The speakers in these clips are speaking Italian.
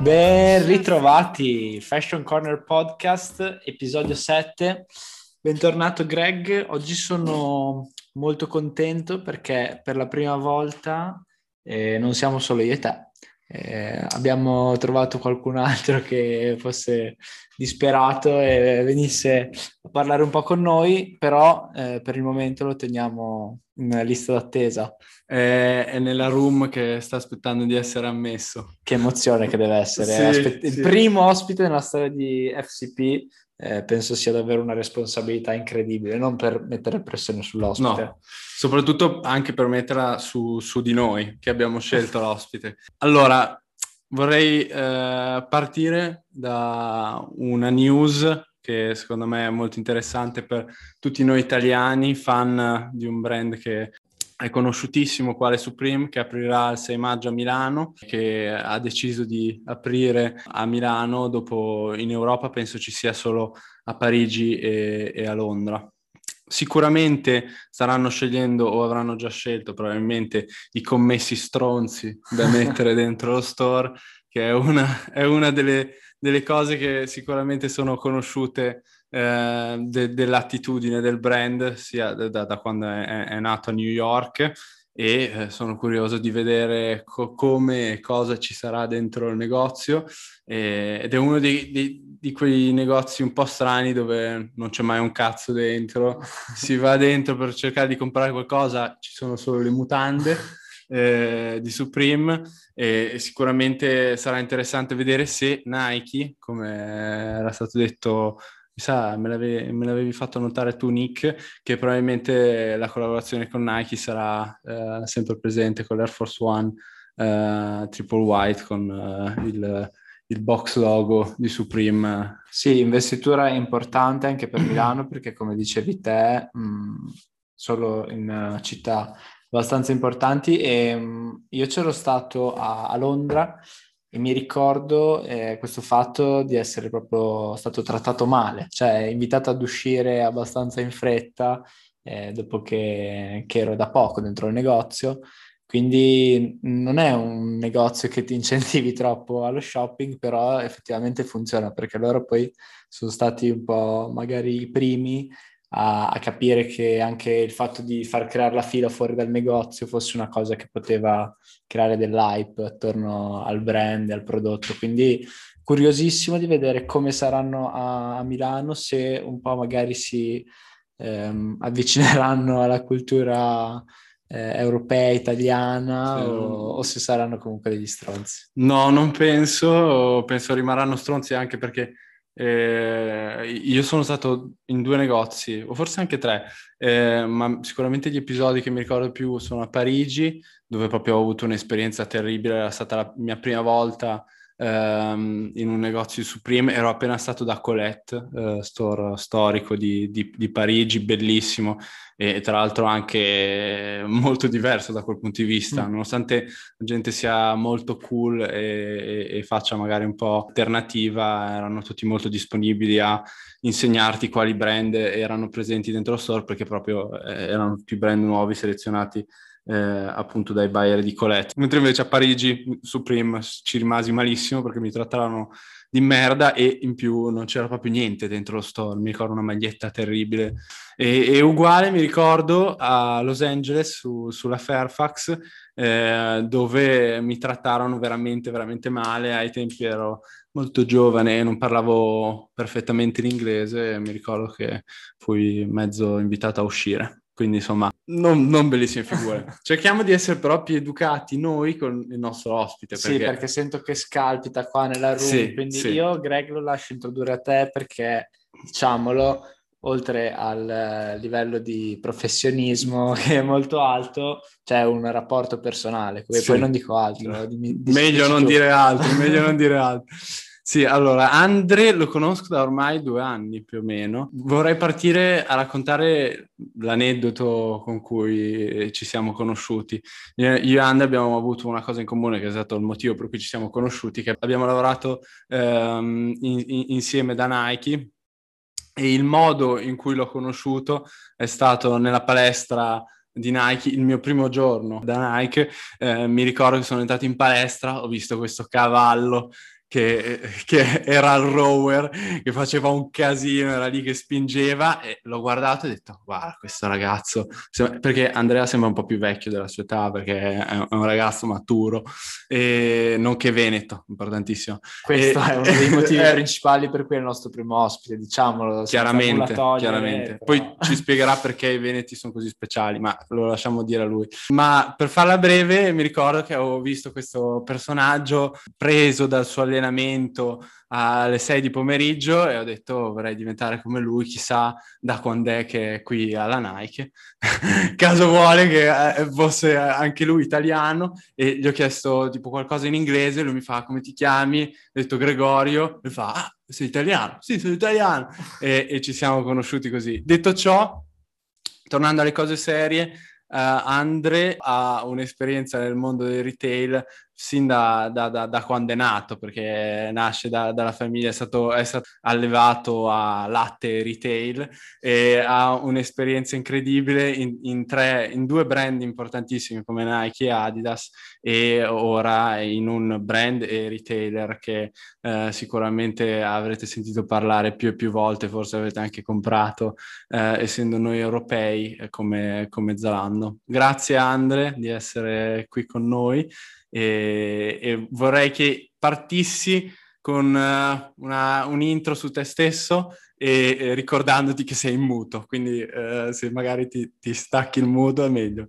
Ben ritrovati, Fashion Corner Podcast, episodio 7. Bentornato Greg, oggi sono molto contento perché per la prima volta eh, non siamo solo io e te. Eh, abbiamo trovato qualcun altro che fosse disperato e venisse a parlare un po' con noi, però eh, per il momento lo teniamo in lista d'attesa. È, è, nella room che sta aspettando di essere ammesso. Che emozione che deve essere. Sì, Aspett- sì. Il primo ospite nella storia di FCP eh, penso sia davvero una responsabilità incredibile, non per mettere pressione sull'ospite. No, soprattutto anche per metterla su, su di noi che abbiamo scelto l'ospite. Allora, vorrei eh, partire da una news che secondo me è molto interessante per tutti noi italiani, fan di un brand che è conosciutissimo quale Supreme che aprirà il 6 maggio a Milano, che ha deciso di aprire a Milano, dopo in Europa penso ci sia solo a Parigi e, e a Londra. Sicuramente staranno scegliendo o avranno già scelto probabilmente i commessi stronzi da mettere dentro lo store, che è una, è una delle, delle, cose che sicuramente sono conosciute eh, de, dell'attitudine del brand sia da, da quando è, è, nato a New York e eh, sono curioso di vedere co- come e cosa ci sarà dentro il negozio e, ed è uno di, di, di, quei negozi un po' strani dove non c'è mai un cazzo dentro, si va dentro per cercare di comprare qualcosa, ci sono solo le mutande. Eh, di Supreme e sicuramente sarà interessante vedere se Nike, come era stato detto mi sa, me l'avevi, me l'avevi, fatto notare tu, Nick, che probabilmente la collaborazione con Nike sarà eh, sempre presente con l'Air Force One eh, Triple White con eh, il, il, box logo di Supreme. Sì, investitura importante anche per Milano perché, come dicevi te, mh, mm, solo in uh, città abbastanza importanti e mh, mm, io c'ero stato a, a Londra e mi ricordo eh, questo fatto di essere proprio stato trattato male, cioè invitato ad uscire abbastanza in fretta eh, dopo che, che, ero da poco dentro il negozio. Quindi non è un negozio che ti incentivi troppo allo shopping, però effettivamente funziona perché loro poi sono stati un po' magari i primi a, a, capire che anche il fatto di far creare la fila fuori dal negozio fosse una cosa che poteva creare dell'hype attorno al brand e al prodotto. Quindi curiosissimo di vedere come saranno a, a Milano, se un po' magari si ehm, avvicineranno alla cultura eh, europea, italiana sì. o, o, se saranno comunque degli stronzi. No, non penso, penso rimarranno stronzi anche perché eh, io sono stato in due negozi, o forse anche tre, eh, ma sicuramente gli episodi che mi ricordo più sono a Parigi, dove proprio ho avuto un'esperienza terribile, era stata la mia prima volta ehm, in un negozio di Supreme, ero appena stato da Colette, eh, store storico di, di, di, Parigi, bellissimo e tra l'altro anche molto diverso da quel punto di vista, mm. nonostante la gente sia molto cool e, e, e faccia magari un po' alternativa, erano tutti molto disponibili a insegnarti quali brand erano presenti dentro lo store perché proprio eh, erano tutti brand nuovi selezionati eh, appunto dai buyer di Colette. Mentre invece a Parigi, Supreme, ci rimasi malissimo perché mi trattarono di merda e in più non c'era proprio niente dentro lo store, mi ricordo una maglietta terribile. E, e uguale mi ricordo a Los Angeles su, sulla Fairfax eh, dove mi trattarono veramente veramente male, ai tempi ero molto giovane e non parlavo perfettamente l'inglese, mi ricordo che fui mezzo invitato a uscire. Quindi insomma, non, non, bellissime figure. Cerchiamo di essere però più educati noi con il nostro ospite. Perché... Sì, perché sento che scalpita qua nella room, sì, quindi sì. io Greg lo lascio introdurre a te perché, diciamolo, oltre al livello di professionismo che è molto alto, c'è un rapporto personale, sì. poi non dico altro. Di, di, meglio non dire altro, meglio non dire altro. Sì, allora, Andre lo conosco da ormai due anni più o meno. Vorrei partire a raccontare l'aneddoto con cui ci siamo conosciuti. Io e Andre abbiamo avuto una cosa in comune, che è stato il motivo per cui ci siamo conosciuti, che abbiamo lavorato ehm, in, in, insieme da Nike e il modo in cui l'ho conosciuto è stato nella palestra di Nike, il mio primo giorno da Nike, eh, mi ricordo che sono entrato in palestra, ho visto questo cavallo che, che, era il rower, che faceva un casino, era lì che spingeva e l'ho guardato e ho detto, guarda, questo ragazzo, perché Andrea sembra un po' più vecchio della sua età, perché è un ragazzo maturo, e nonché Veneto, importantissimo. Questo e, è uno dei motivi eh, principali per cui è il nostro primo ospite, diciamolo. Chiaramente, chiaramente. Però... Poi ci spiegherà perché i Veneti sono così speciali, ma lo lasciamo dire a lui. Ma per farla breve, mi ricordo che ho visto questo personaggio preso dal suo allenamento allenamento alle 6 di pomeriggio e ho detto vorrei diventare come lui, chissà da quando è che è qui alla Nike. Caso vuole che eh, fosse anche lui italiano e gli ho chiesto tipo qualcosa in inglese, lui mi fa come ti chiami? Ho detto Gregorio, mi fa ah, sei italiano? Sì, sono italiano e, e ci siamo conosciuti così. Detto ciò, tornando alle cose serie, Uh, Andre ha un'esperienza nel mondo del retail sin da, da, da, da, quando è nato, perché nasce dalla famiglia, è stato, è stato, allevato a latte retail e ha un'esperienza incredibile in, in, tre, in due brand importantissimi come Nike e Adidas e ora in un brand e retailer che eh, sicuramente avrete sentito parlare più e più volte, forse avete anche comprato, eh, essendo noi europei eh, come, come Zalando. Grazie Andre di essere qui con noi e, e vorrei che partissi con uh, una, un intro su te stesso e, e, ricordandoti che sei in muto, quindi uh, se magari ti, ti, stacchi il muto è meglio.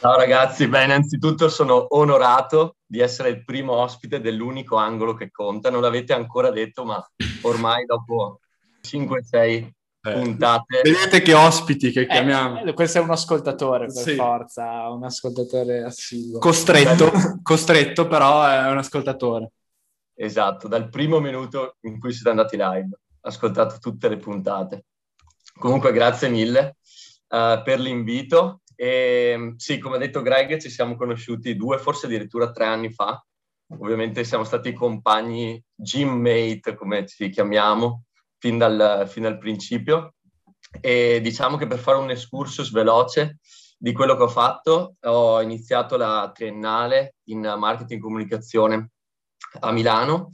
Ciao ragazzi, beh innanzitutto sono onorato di essere il primo ospite dell'unico angolo che conta, non l'avete ancora detto ma ormai dopo 5-6 eh, puntate. Vedete che ospiti che eh, chiamiamo. Eh, questo è un ascoltatore per sì. forza, un ascoltatore assiduo. Costretto, costretto, però è un ascoltatore. Esatto, dal primo minuto in cui siete andati live, ascoltato tutte le puntate. Comunque grazie mille uh, per l'invito. E sì, come ha detto Greg, ci siamo conosciuti due, forse addirittura tre anni fa. Ovviamente siamo stati compagni gym mate, come ci chiamiamo, fin dal, fin dal principio e diciamo che per fare un excursus veloce di quello che ho fatto, ho iniziato la triennale in marketing e comunicazione a Milano.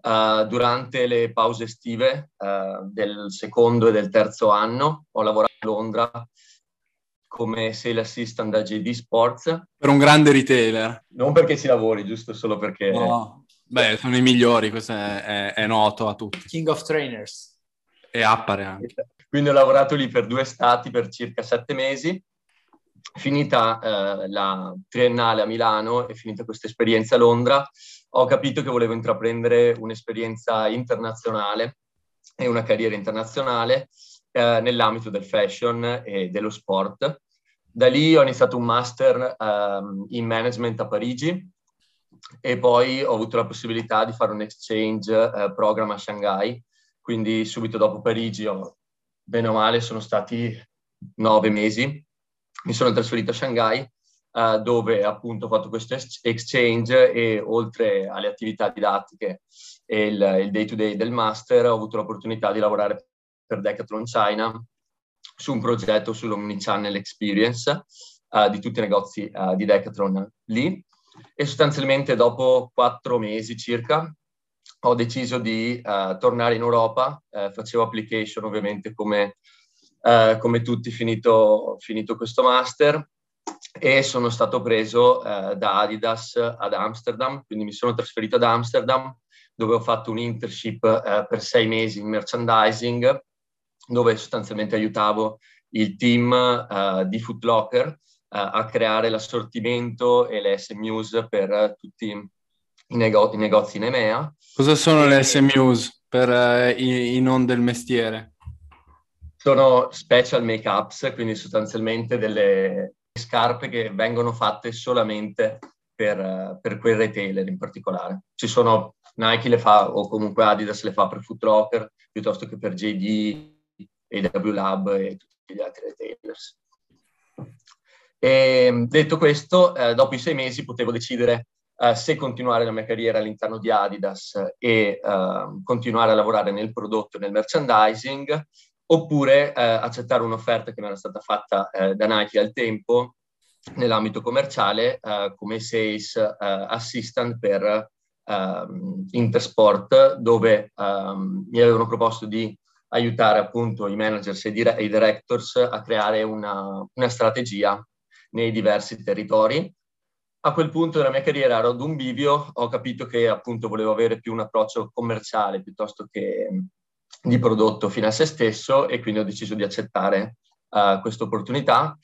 Uh, durante le pause estive uh, del secondo e del terzo anno ho lavorato a Londra come sales assistant da JD Sports. Per un grande retailer. Non perché ci lavori, giusto solo perché... No. Beh, sono i migliori, questo è, è, è noto a tutti. King of Trainers. E appare anche. Quindi ho lavorato lì per due stati per circa sette mesi. Finita eh, la triennale a Milano e finita questa esperienza a Londra, ho capito che volevo intraprendere un'esperienza internazionale e una carriera internazionale eh, nell'ambito del fashion e dello sport. Da lì ho iniziato un master eh, in management a Parigi e poi ho avuto la possibilità di fare un exchange eh, program a Shanghai quindi subito dopo Parigi, ho, bene o male, sono stati nove mesi. Mi sono trasferito a Shanghai, uh, dove appunto ho fatto questo exchange e oltre alle attività didattiche e il, day-to-day del master, ho avuto l'opportunità di lavorare per Decathlon China su un progetto sull'Omnichannel Experience uh, di tutti i negozi uh, di Decathlon lì. E sostanzialmente dopo quattro mesi circa ho deciso di uh, tornare in Europa, uh, facevo application ovviamente come, uh, come tutti finito, finito, questo master e sono stato preso da Adidas ad Amsterdam, quindi mi sono trasferito ad Amsterdam dove ho fatto un internship per sei mesi in merchandising dove sostanzialmente aiutavo il team di Footlocker a creare l'assortimento e le SMUs per tutti i, nego- i negozi in EMEA. Cosa sono e... le SMUs per uh, i, i non del mestiere? Sono special make-ups, quindi sostanzialmente delle scarpe che vengono fatte solamente per, uh, per quel retailer in particolare. Ci sono Nike le fa o comunque Adidas le fa per Foot Locker piuttosto che per JD, AW Lab e tutti gli altri retailers. E, detto questo, eh, dopo i sei mesi potevo decidere uh, se continuare la mia carriera all'interno di Adidas e uh, continuare a lavorare nel prodotto e nel merchandising oppure eh, accettare un'offerta che mi era stata fatta eh, da Nike al tempo nell'ambito commerciale eh, come sales eh, assistant per ehm, Intersport, dove ehm, mi avevano proposto di aiutare appunto i managers e i directors a creare una, una strategia nei diversi territori. A quel punto della mia carriera ero ad un bivio, ho capito che appunto volevo avere più un approccio commerciale piuttosto che di prodotto fino a se stesso e quindi ho deciso di accettare uh, questa opportunità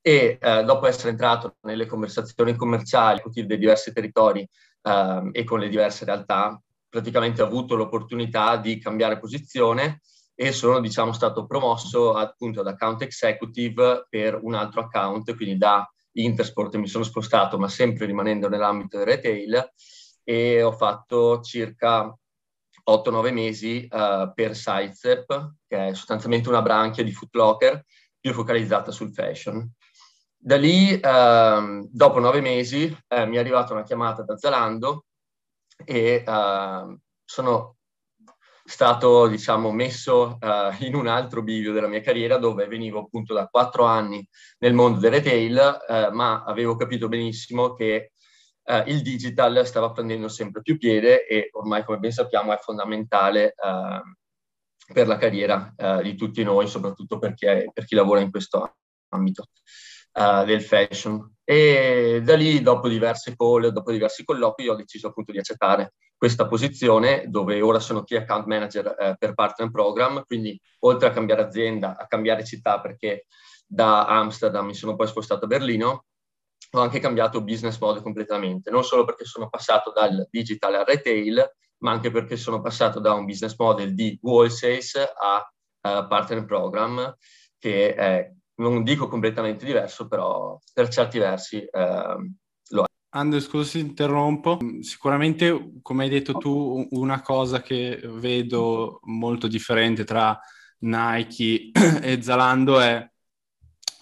e uh, dopo essere entrato nelle conversazioni commerciali dei diversi territori uh, e con le diverse realtà, praticamente ho avuto l'opportunità di cambiare posizione e sono diciamo stato promosso appunto ad account executive per un altro account, quindi da Intersport mi sono spostato ma sempre rimanendo nell'ambito del retail e ho fatto circa 8-9 mesi uh, per Sidestep, che è sostanzialmente una branchia di Footlocker più focalizzata sul fashion. Da lì, uh, dopo 9 mesi, uh, mi è arrivata una chiamata da Zalando e ehm, sono stato, diciamo, messo in un altro bivio della mia carriera dove venivo appunto da 4 anni nel mondo del retail, ma avevo capito benissimo che eh, il digital stava prendendo sempre più piede e ormai, come ben sappiamo, è fondamentale per la carriera di tutti noi, soprattutto per chi, è, per chi lavora in questo ambito del fashion. E da lì, dopo diverse call, dopo diversi colloqui, ho deciso appunto di accettare questa posizione dove ora sono key account manager eh, per partner program, quindi oltre a cambiare azienda, a cambiare città perché da Amsterdam mi sono poi spostato a Berlino, ho anche cambiato business model completamente, non solo perché sono passato dal digital al retail, ma anche perché sono passato da un business model di wholesale a uh, partner program, che è, non dico completamente diverso, però per certi versi uh, Andrew, scusa se interrompo. Sicuramente, come hai detto tu, una cosa che vedo molto differente tra Nike e Zalando è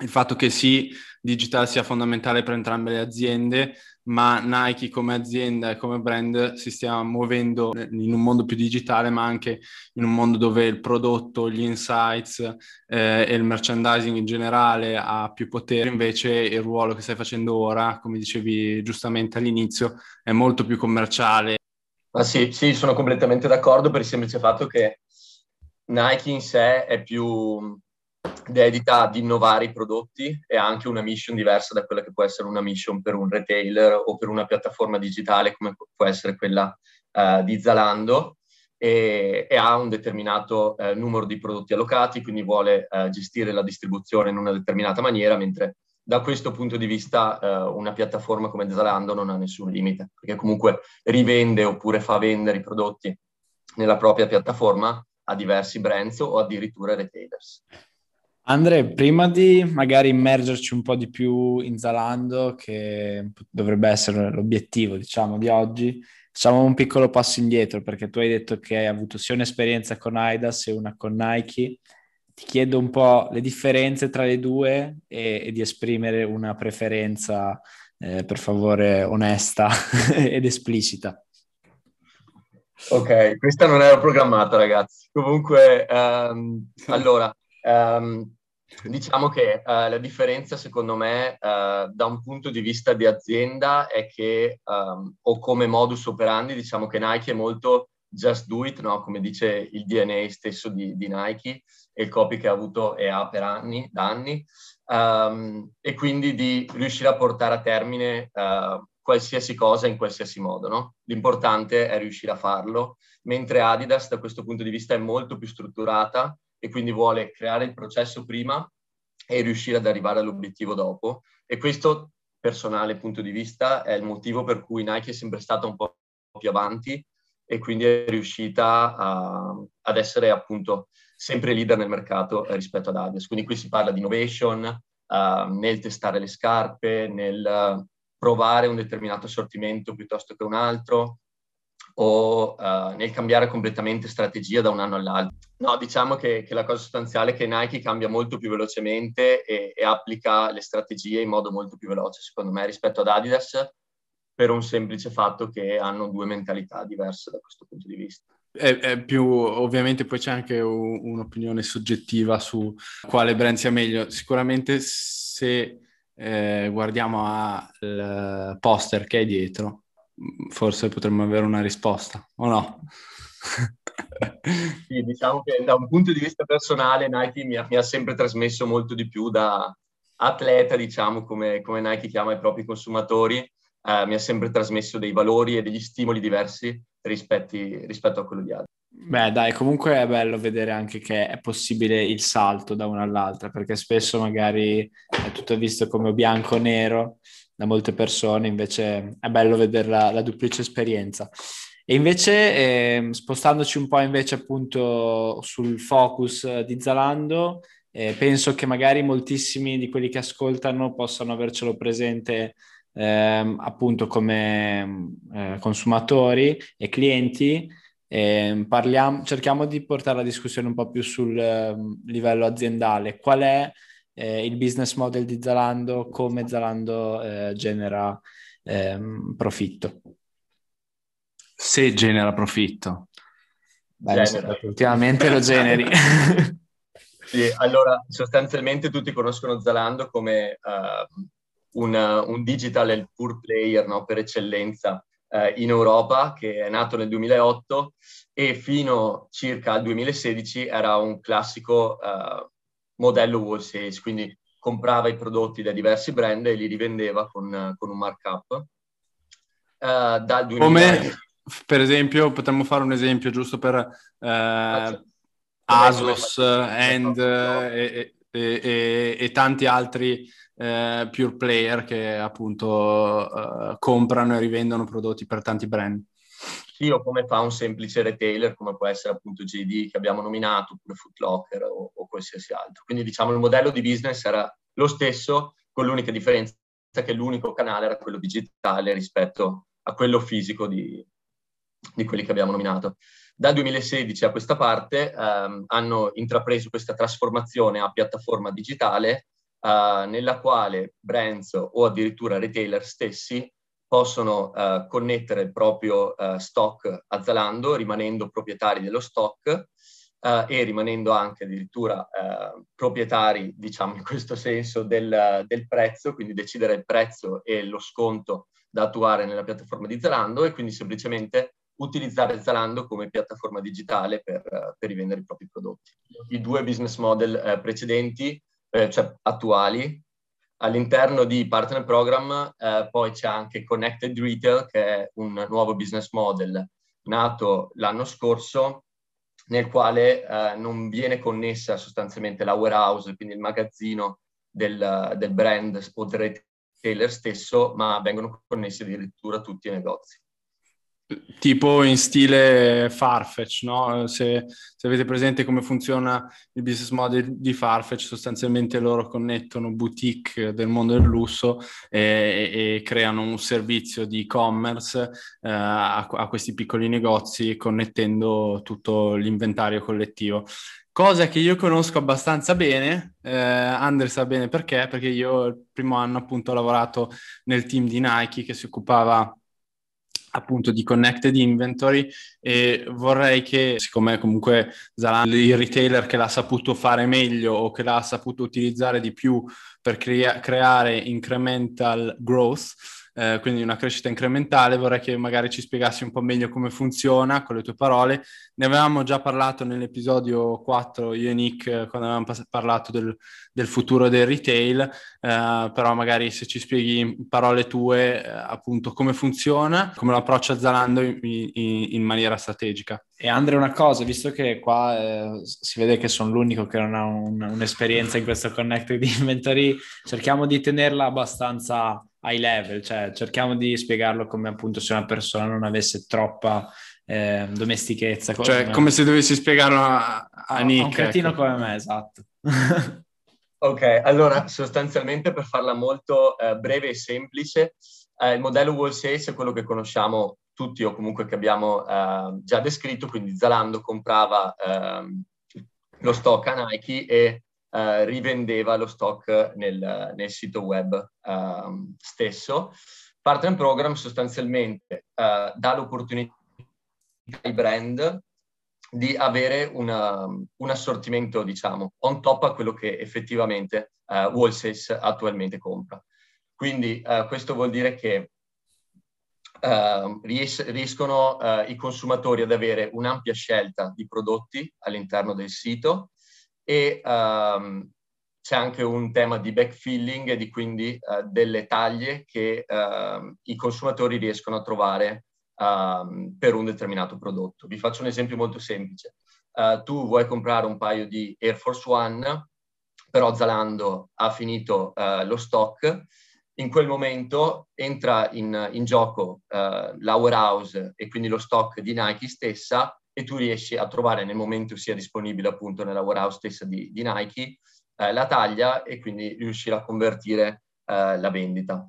il fatto che sì, digital sia fondamentale per entrambe le aziende, ma Nike come azienda e come brand si stia muovendo in un mondo più digitale, ma anche in un mondo dove il prodotto, gli insights eh, e il merchandising in generale ha più potere. Invece il ruolo che stai facendo ora, come dicevi giustamente all'inizio, è molto più commerciale. Ma sì, sì, sono completamente d'accordo per il semplice fatto che Nike in sé è più dedita ad innovare i prodotti e ha anche una mission diversa da quella che può essere una mission per un retailer o per una piattaforma digitale come può essere quella uh, di Zalando e, e, ha un determinato uh, numero di prodotti allocati, quindi vuole uh, gestire la distribuzione in una determinata maniera, mentre da questo punto di vista una piattaforma come Zalando non ha nessun limite, perché comunque rivende oppure fa vendere i prodotti nella propria piattaforma a diversi brands o addirittura retailers. Andre, prima di magari immergerci un po' di più in Zalando, che dovrebbe essere l'obiettivo, diciamo, di oggi, facciamo un piccolo passo indietro, perché tu hai detto che hai avuto sia un'esperienza con Aidas e una con Nike. Ti chiedo un po' le differenze tra le due e, e di esprimere una preferenza, eh, per favore, onesta ed esplicita. Ok, questa non era programmata, ragazzi. Comunque, um, allora, Um, diciamo che uh, la differenza, secondo me, uh, da un punto di vista di azienda è che, um, o come modus operandi, diciamo che Nike è molto just do it, no? come dice il DNA stesso di, di, Nike e il copy che ha avuto e ha per anni, da anni, um, e quindi di riuscire a portare a termine uh, qualsiasi cosa in qualsiasi modo. No? L'importante è riuscire a farlo, mentre Adidas da questo punto di vista è molto più strutturata e quindi vuole creare il processo prima e riuscire ad arrivare all'obiettivo dopo. E questo, personale punto di vista, è il motivo per cui Nike è sempre stata un po' più avanti e quindi è riuscita a, ad essere appunto sempre leader nel mercato rispetto ad Adidas. Quindi qui si parla di innovation, uh, nel testare le scarpe, nel provare un determinato assortimento piuttosto che un altro, o uh, nel cambiare completamente strategia da un anno all'altro. No, diciamo che, che, la cosa sostanziale è che Nike cambia molto più velocemente e, e, applica le strategie in modo molto più veloce, secondo me, rispetto ad Adidas, per un semplice fatto che hanno due mentalità diverse da questo punto di vista. È, è più, ovviamente poi c'è anche un, un'opinione soggettiva su quale brand sia meglio. Sicuramente se eh, guardiamo al poster che è dietro, forse potremmo avere una risposta, o no? sì, diciamo che da un punto di vista personale Nike mi ha, mi ha sempre trasmesso molto di più da atleta, diciamo, come, come Nike chiama i propri consumatori, eh, mi ha sempre trasmesso dei valori e degli stimoli diversi rispetti, rispetto a quello di altri. Beh, dai, comunque è bello vedere anche che è possibile il salto da una all'altra, perché spesso magari è tutto visto come bianco o nero da molte persone, invece è bello vedere la, la duplice esperienza. E invece, eh, spostandoci un po' invece appunto sul focus di Zalando, eh, penso che magari moltissimi di quelli che ascoltano possano avercelo presente eh, appunto come eh, consumatori e clienti. Parliamo, cerchiamo di portare la discussione un po' più sul ehm, livello aziendale. Qual è eh, il business model di Zalando? Come Zalando eh, genera ehm, profitto? Se genera profitto. Beh, genera. ultimamente lo generi. sì, allora sostanzialmente tutti conoscono Zalando come uh, un, un, digital e pure player no, per eccellenza uh, in Europa che è nato nel 2008 e fino circa al 2016 era un classico uh, modello wholesale, quindi comprava i prodotti da diversi brand e li rivendeva con, con un markup. Uh, dal 2000... Come, per esempio, potremmo fare un esempio giusto per uh, Asos, End e, e, e, e, tanti altri uh, pure player che appunto comprano e rivendono prodotti per tanti brand. Sì, o come fa un semplice retailer come può essere appunto JD che abbiamo nominato, oppure Footlocker o, o qualsiasi altro. Quindi diciamo il modello di business era lo stesso, con l'unica differenza che l'unico canale era quello digitale rispetto a quello fisico di, di quelli che abbiamo nominato. Dal 2016 a questa parte ehm, hanno intrapreso questa trasformazione a piattaforma digitale eh, nella quale brands o addirittura retailer stessi possono uh, connettere il proprio uh, stock a Zalando rimanendo proprietari dello stock uh, e rimanendo anche addirittura proprietari, diciamo in questo senso, del, del, prezzo, quindi decidere il prezzo e lo sconto da attuare nella piattaforma di Zalando e quindi semplicemente utilizzare Zalando come piattaforma digitale per, per rivendere i propri prodotti. I due business model precedenti, eh, cioè attuali, All'interno di Partner Program eh, poi c'è anche Connected Retail, che è un nuovo business model nato l'anno scorso, nel quale eh, non viene connessa sostanzialmente la warehouse, quindi il magazzino del, del brand o del retailer stesso, ma vengono connessi addirittura tutti i negozi tipo in stile Farfetch, no? Se, se, avete presente come funziona il business model di Farfetch, sostanzialmente loro connettono boutique del mondo del lusso e, e creano un servizio di e-commerce eh, a, a, questi piccoli negozi connettendo tutto l'inventario collettivo. Cosa che io conosco abbastanza bene, eh, Andre sa bene perché, perché io il primo anno appunto ho lavorato nel team di Nike che si occupava appunto di connected inventory e vorrei che siccome comunque Zalando il retailer che l'ha saputo fare meglio o che l'ha saputo utilizzare di più per crea- creare incremental growth eh, quindi una crescita incrementale. Vorrei che magari ci spiegassi un po' meglio come funziona con le tue parole. Ne avevamo già parlato nell'episodio 4, io e Nick, eh, quando avevamo pas- parlato del, del, futuro del retail, eh, però magari se ci spieghi in parole tue eh, appunto come funziona, come lo approccia Zalando in, in, in maniera strategica. E Andre, una cosa, visto che qua eh, si vede che sono l'unico che non ha un, un'esperienza in questo connected inventory, cerchiamo di tenerla abbastanza high level, cioè cerchiamo di spiegarlo come appunto se una persona non avesse troppa eh, domestichezza. Cioè, come, come se dovessi spiegarlo a, a Nick. A un cretino ecco. come me, esatto. ok, allora sostanzialmente per farla molto eh, breve e semplice, eh, il modello wholesale è quello che conosciamo tutti o comunque che abbiamo eh, già descritto, quindi Zalando comprava ehm, lo stock a Nike e eh, rivendeva lo stock nel, nel sito web eh, stesso. Partner Program sostanzialmente eh, dà l'opportunità ai brand di avere una, un assortimento, diciamo, on top a quello che effettivamente uh, Wallsales attualmente compra. Quindi uh, questo vuol dire che uh, ries- riescono uh, i consumatori ad avere un'ampia scelta di prodotti all'interno del sito e um, c'è anche un tema di backfilling e di quindi uh, delle taglie che uh, i consumatori riescono a trovare uh, per un determinato prodotto. Vi faccio un esempio molto semplice. Uh, tu vuoi comprare un paio di Air Force One, però Zalando ha finito uh, lo stock, in quel momento entra in, in gioco la warehouse e quindi lo stock di Nike stessa e tu riesci a trovare nel momento sia disponibile appunto nella warehouse stessa di, di Nike eh, la taglia e quindi riuscire a convertire eh, la vendita.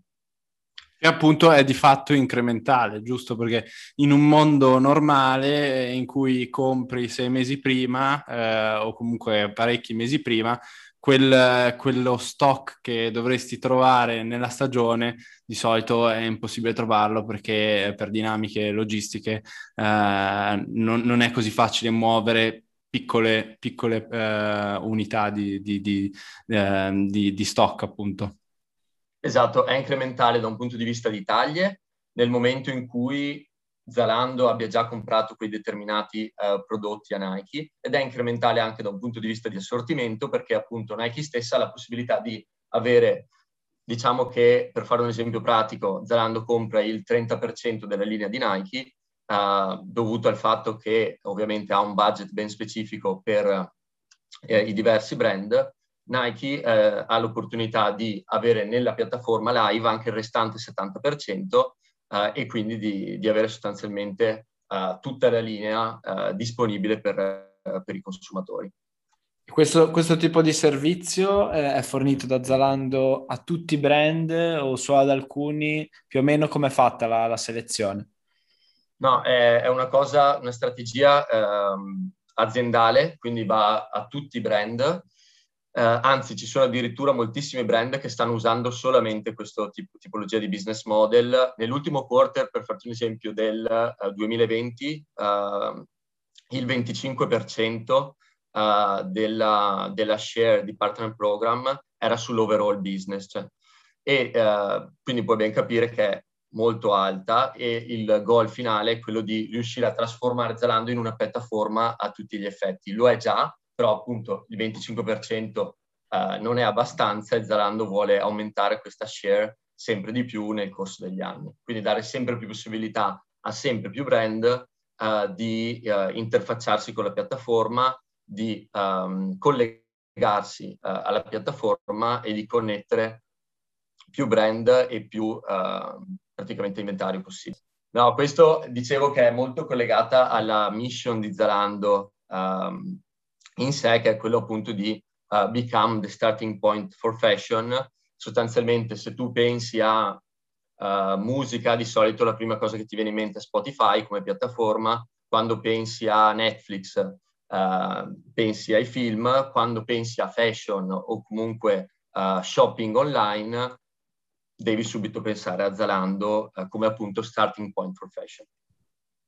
E appunto è di fatto incrementale, giusto? Perché in un mondo normale in cui compri sei mesi prima eh, o comunque parecchi mesi prima, quel, quello stock che dovresti trovare nella stagione di solito è impossibile trovarlo perché per dinamiche logistiche eh, non, non, è così facile muovere piccole, piccole eh, unità di, di, di, eh, di, stock, appunto. Esatto, è incrementale da un punto di vista di taglie nel momento in cui Zalando abbia già comprato quei determinati uh, prodotti a Nike ed è incrementale anche da un punto di vista di assortimento perché appunto Nike stessa ha la possibilità di avere, diciamo che per fare un esempio pratico, Zalando compra il 30% della linea di Nike uh, dovuto al fatto che ovviamente ha un budget ben specifico per eh, i diversi brand, Nike eh, ha l'opportunità di avere nella piattaforma live anche il restante 70% eh, e quindi di, di avere sostanzialmente eh, tutta la linea eh, disponibile per, eh, per, i consumatori. Questo, questo, tipo di servizio è fornito da Zalando a tutti i brand o solo ad alcuni? Più o meno come è fatta la, la selezione? No, è, è una cosa, una strategia ehm, aziendale, quindi va a tutti i brand. Eh, anzi, ci sono addirittura moltissimi brand che stanno usando solamente questa tipo, tipologia di business model. Nell'ultimo quarter, per farti un esempio, del uh, 2020, uh, il 25% uh, della, della, share di partner program era sull'overall business. Cioè. E uh, quindi puoi ben capire che molto alta e il goal finale è quello di riuscire a trasformare Zalando in una piattaforma a tutti gli effetti. Lo è già, però appunto il 25% eh, non è abbastanza e Zalando vuole aumentare questa share sempre di più nel corso degli anni. Quindi dare sempre più possibilità a sempre più brand eh, di eh, interfacciarsi con la piattaforma, di um, collegarsi eh, alla piattaforma e di connettere più brand e più uh, praticamente inventario possibile. No, questo dicevo che è molto collegata alla mission di Zalando um, in sé, che è quello appunto di uh, become the starting point for fashion. Sostanzialmente se tu pensi a uh, musica, di solito la prima cosa che ti viene in mente è Spotify come piattaforma, quando pensi a Netflix uh, pensi ai film, quando pensi a fashion o comunque shopping online devi subito pensare a Zalando come appunto starting point for fashion.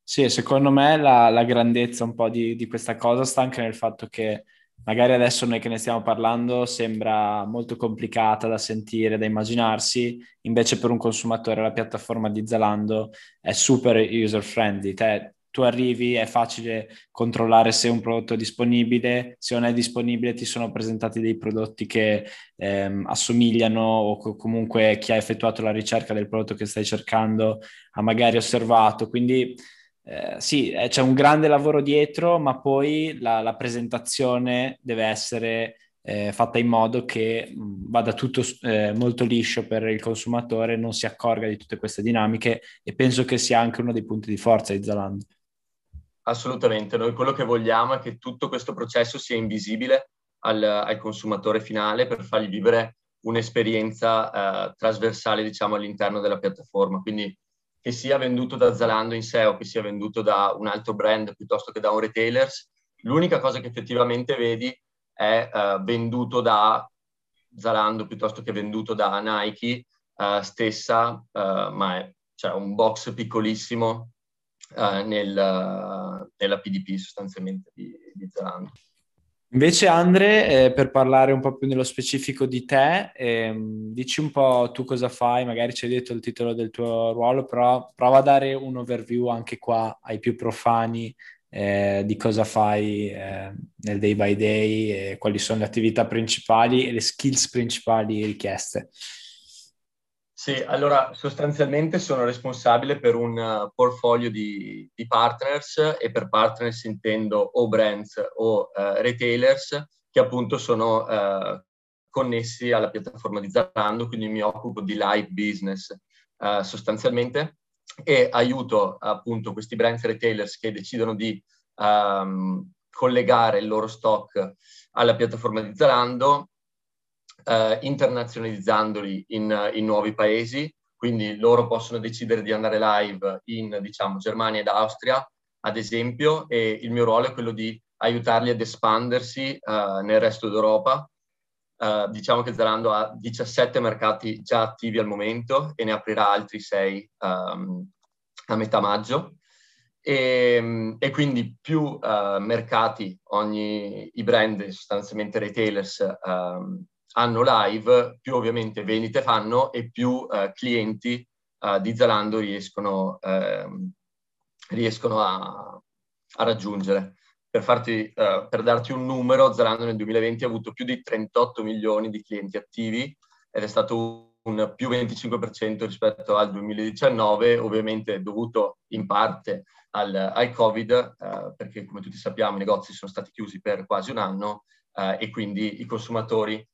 Sì, secondo me la, la grandezza un po' di, di, questa cosa sta anche nel fatto che magari adesso noi che ne stiamo parlando sembra molto complicata da sentire, da immaginarsi, invece per un consumatore la piattaforma di Zalando è super user friendly, Te tu arrivi, è facile controllare se un prodotto è disponibile, se non è disponibile ti sono presentati dei prodotti che ehm, assomigliano o co- comunque chi ha effettuato la ricerca del prodotto che stai cercando ha magari osservato, quindi eh, sì, eh, c'è un grande lavoro dietro, ma poi la, la presentazione deve essere eh, fatta in modo che mh, vada tutto eh, molto liscio per il consumatore, non si accorga di tutte queste dinamiche e penso che sia anche uno dei punti di forza di Zalando. Assolutamente, noi quello che vogliamo è che tutto questo processo sia invisibile al, al consumatore finale per fargli vivere un'esperienza trasversale, diciamo, all'interno della piattaforma. Quindi che sia venduto da Zalando in sé o che sia venduto da un altro brand piuttosto che da un retailer, l'unica cosa che effettivamente vedi è eh, venduto da Zalando piuttosto che venduto da Nike eh, stessa, eh, ma è cioè, un box piccolissimo uh, nel, uh, nella PDP sostanzialmente di, di Zalando. Invece Andre, eh, per parlare un po' più nello specifico di te, ehm, dici un po' tu cosa fai, magari ci hai detto il titolo del tuo ruolo, però prova a dare un overview anche qua ai più profani eh, di cosa fai eh, nel day by day, quali sono le attività principali e le skills principali richieste. Sì, allora sostanzialmente sono responsabile per un uh, portfolio di, di, partners e per partners intendo o brands o uh, retailers che appunto sono uh, connessi alla piattaforma di Zalando, quindi mi occupo di live business uh, sostanzialmente e aiuto appunto questi brands e retailers che decidono di um, collegare il loro stock alla piattaforma di Zalando eh, internazionalizzandoli in, in, nuovi paesi, quindi loro possono decidere di andare live in, diciamo, Germania ed Austria, ad esempio, e il mio ruolo è quello di aiutarli ad espandersi eh, nel resto d'Europa. Eh, diciamo che Zalando ha 17 mercati già attivi al momento e ne aprirà altri 6 um, a metà maggio. E, e, quindi più uh, mercati ogni i brand sostanzialmente retailers um, hanno live, più ovviamente vendite fanno e più eh, clienti eh, di Zalando riescono, eh, riescono a, a, raggiungere. Per, farti, eh, per darti un numero, Zalando nel 2020 ha avuto più di 38 milioni di clienti attivi ed è stato un più 25% rispetto al 2019, ovviamente dovuto in parte al, al Covid, eh, perché come tutti sappiamo i negozi sono stati chiusi per quasi un anno eh, e quindi i consumatori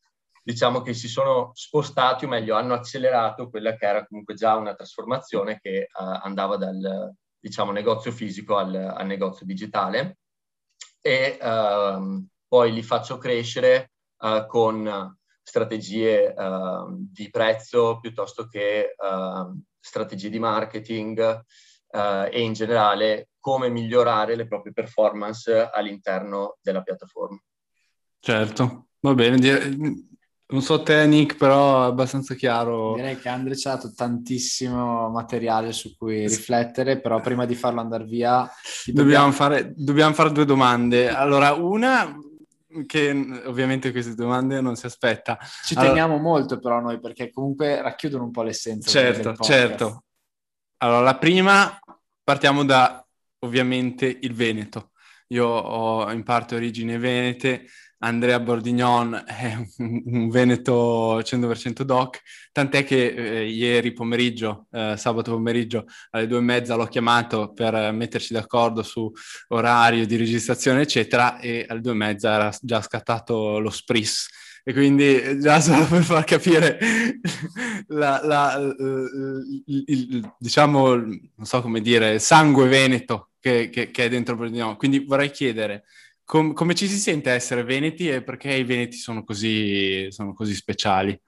diciamo che si sono spostati, o meglio, hanno accelerato quella che era comunque già una trasformazione che uh, andava dal diciamo, negozio fisico al, al negozio digitale e uh, poi li faccio crescere uh, con strategie ehm, di prezzo piuttosto che ehm, strategie di marketing eh, e in generale come migliorare le proprie performance all'interno della piattaforma. Certo, va bene, non so te, Nick, però è abbastanza chiaro. Direi che Andre ci ha dato tantissimo materiale su cui riflettere, però prima di farlo andare via... Dobbiamo, dobbiamo... Fare, dobbiamo fare due domande. Allora, una che ovviamente queste domande non si aspetta. Ci allora... teniamo molto però noi, perché comunque racchiudono un po' l'essenza. Certo, certo. Allora, la prima, partiamo da ovviamente il Veneto. Io ho in parte origini venete, Andrea Bordignon è un, veneto 100% doc, tant'è che eh, ieri pomeriggio, eh, sabato pomeriggio alle due e mezza l'ho chiamato per metterci d'accordo su orario di registrazione eccetera e alle due e mezza era già scattato lo spris e quindi già solo per far capire la, la, il, il, diciamo, non so come dire, il sangue veneto che, che, che è dentro Bordignon. Quindi vorrei chiedere Com- come ci si sente essere veneti e perché i veneti sono così, sono così speciali?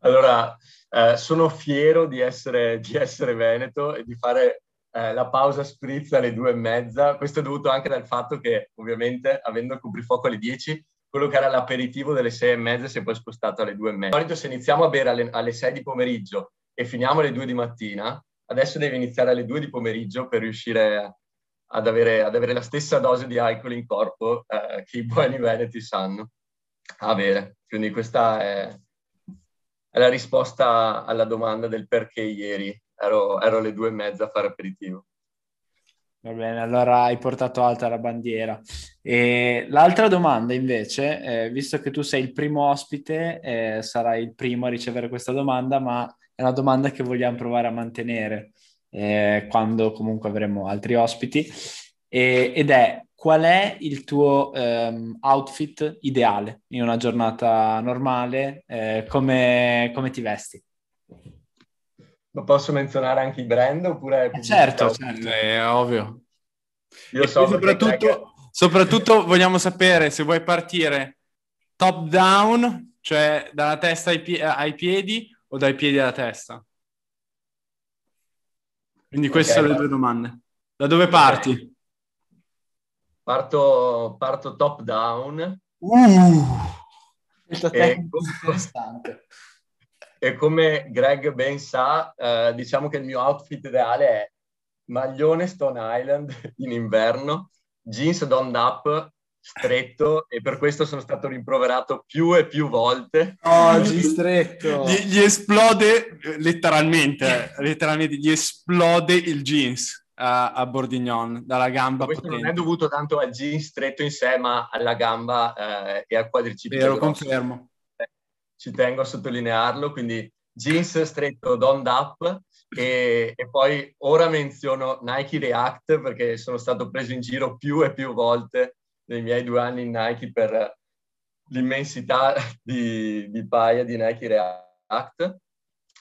Allora, eh, sono fiero di essere, di essere, veneto e di fare eh, la pausa spritz alle due e mezza. Questo è dovuto anche dal fatto che, ovviamente, avendo il coprifuoco alle 10, quello che era l'aperitivo delle sei e mezza si è poi spostato alle due e mezza. Di solito se iniziamo a bere alle, alle 6 di pomeriggio e finiamo alle 2 di mattina, adesso devi iniziare alle 2 di pomeriggio per riuscire ad avere, ad avere la stessa dose di alcol in corpo eh, che i buoni veneti sanno avere. Quindi questa è, è, la risposta alla domanda del perché ieri ero, ero alle due e mezza a fare aperitivo. Va bene, allora hai portato alta la bandiera. E l'altra domanda invece, eh, visto che tu sei il primo ospite, eh, sarai il primo a ricevere questa domanda, ma è una domanda che vogliamo provare a mantenere eh, quando comunque avremo altri ospiti, e, ed è qual è il tuo um, outfit ideale in una giornata normale, eh, come, come, ti vesti? Ma posso menzionare anche i brand oppure... Eh certo, certo. è ovvio. Io so soprattutto, che... soprattutto vogliamo sapere se vuoi partire top down, cioè dalla testa ai, pie- ai piedi o dai piedi alla testa? Quindi queste okay, sono le due domande. Da dove parti? Parto, parto, top down. Uh, e, e come Greg ben sa, eh, diciamo che il mio outfit ideale è maglione Stone Island in inverno, jeans donned up stretto e per questo sono stato rimproverato più e più volte. Oggi stretto! Gli, gli esplode letteralmente, letteralmente gli esplode il jeans a, a Bordignon dalla gamba Questo potente. non è dovuto tanto al jeans stretto in sé, ma alla gamba eh, e al quadricipite. Vero, grosso. confermo. Ci tengo a sottolinearlo, quindi jeans stretto donned up e, e poi ora menziono Nike React perché sono stato preso in giro più e più volte nei miei due anni in Nike per l'immensità di, di paia di Nike React,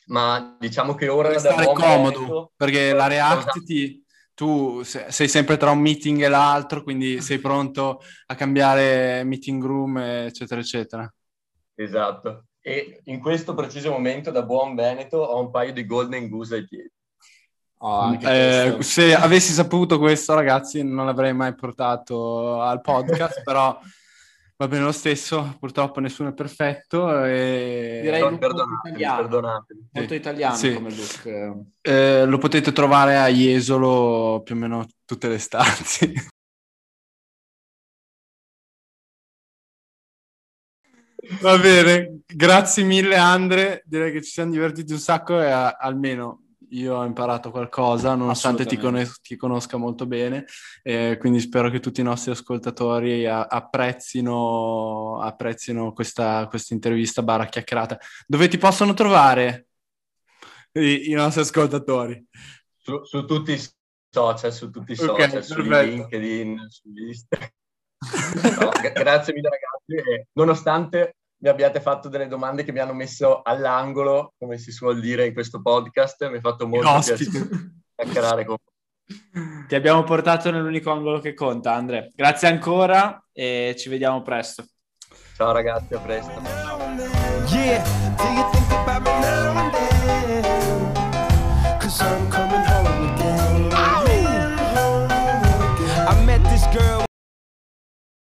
ma diciamo che ora Per stare comodo, Veneto- perché la React Esatto. ti, tu se- sei sempre tra un meeting e l'altro, quindi sei pronto a cambiare meeting room, eccetera, eccetera. Esatto. E in questo preciso momento, da buon Veneto, ho un paio di Golden Goose ai piedi. Oh, Eh, se avessi saputo questo, ragazzi, non l'avrei mai portato al podcast, però va bene lo stesso, purtroppo nessuno è perfetto. E... Direi look perdonatemi, italiano. perdonatemi. Molto italiano Sì. come look. Eh, lo potete trovare a Jesolo più o meno tutte le estati. Va bene, grazie mille Andre, direi che ci siamo divertiti un sacco e a- almeno io ho imparato qualcosa, nonostante ti, conos- ti conosca molto bene, eh, quindi spero che tutti i nostri ascoltatori a- apprezzino, apprezzino questa, questa intervista barra chiacchierata. Dove ti possono trovare i, i nostri ascoltatori? Su, su tutti i social, su tutti i social, su perfetto. LinkedIn, su Instagram. No, gra- grazie mille ragazzi e nonostante mi abbiate fatto delle domande che mi hanno messo all'angolo, come si suol dire in questo podcast, mi ha fatto molto Ospite. piacere chiacchierare con voi. Ti abbiamo portato nell'unico angolo che conta, Andre. Grazie ancora e ci vediamo presto. Ciao ragazzi, a presto. Yeah,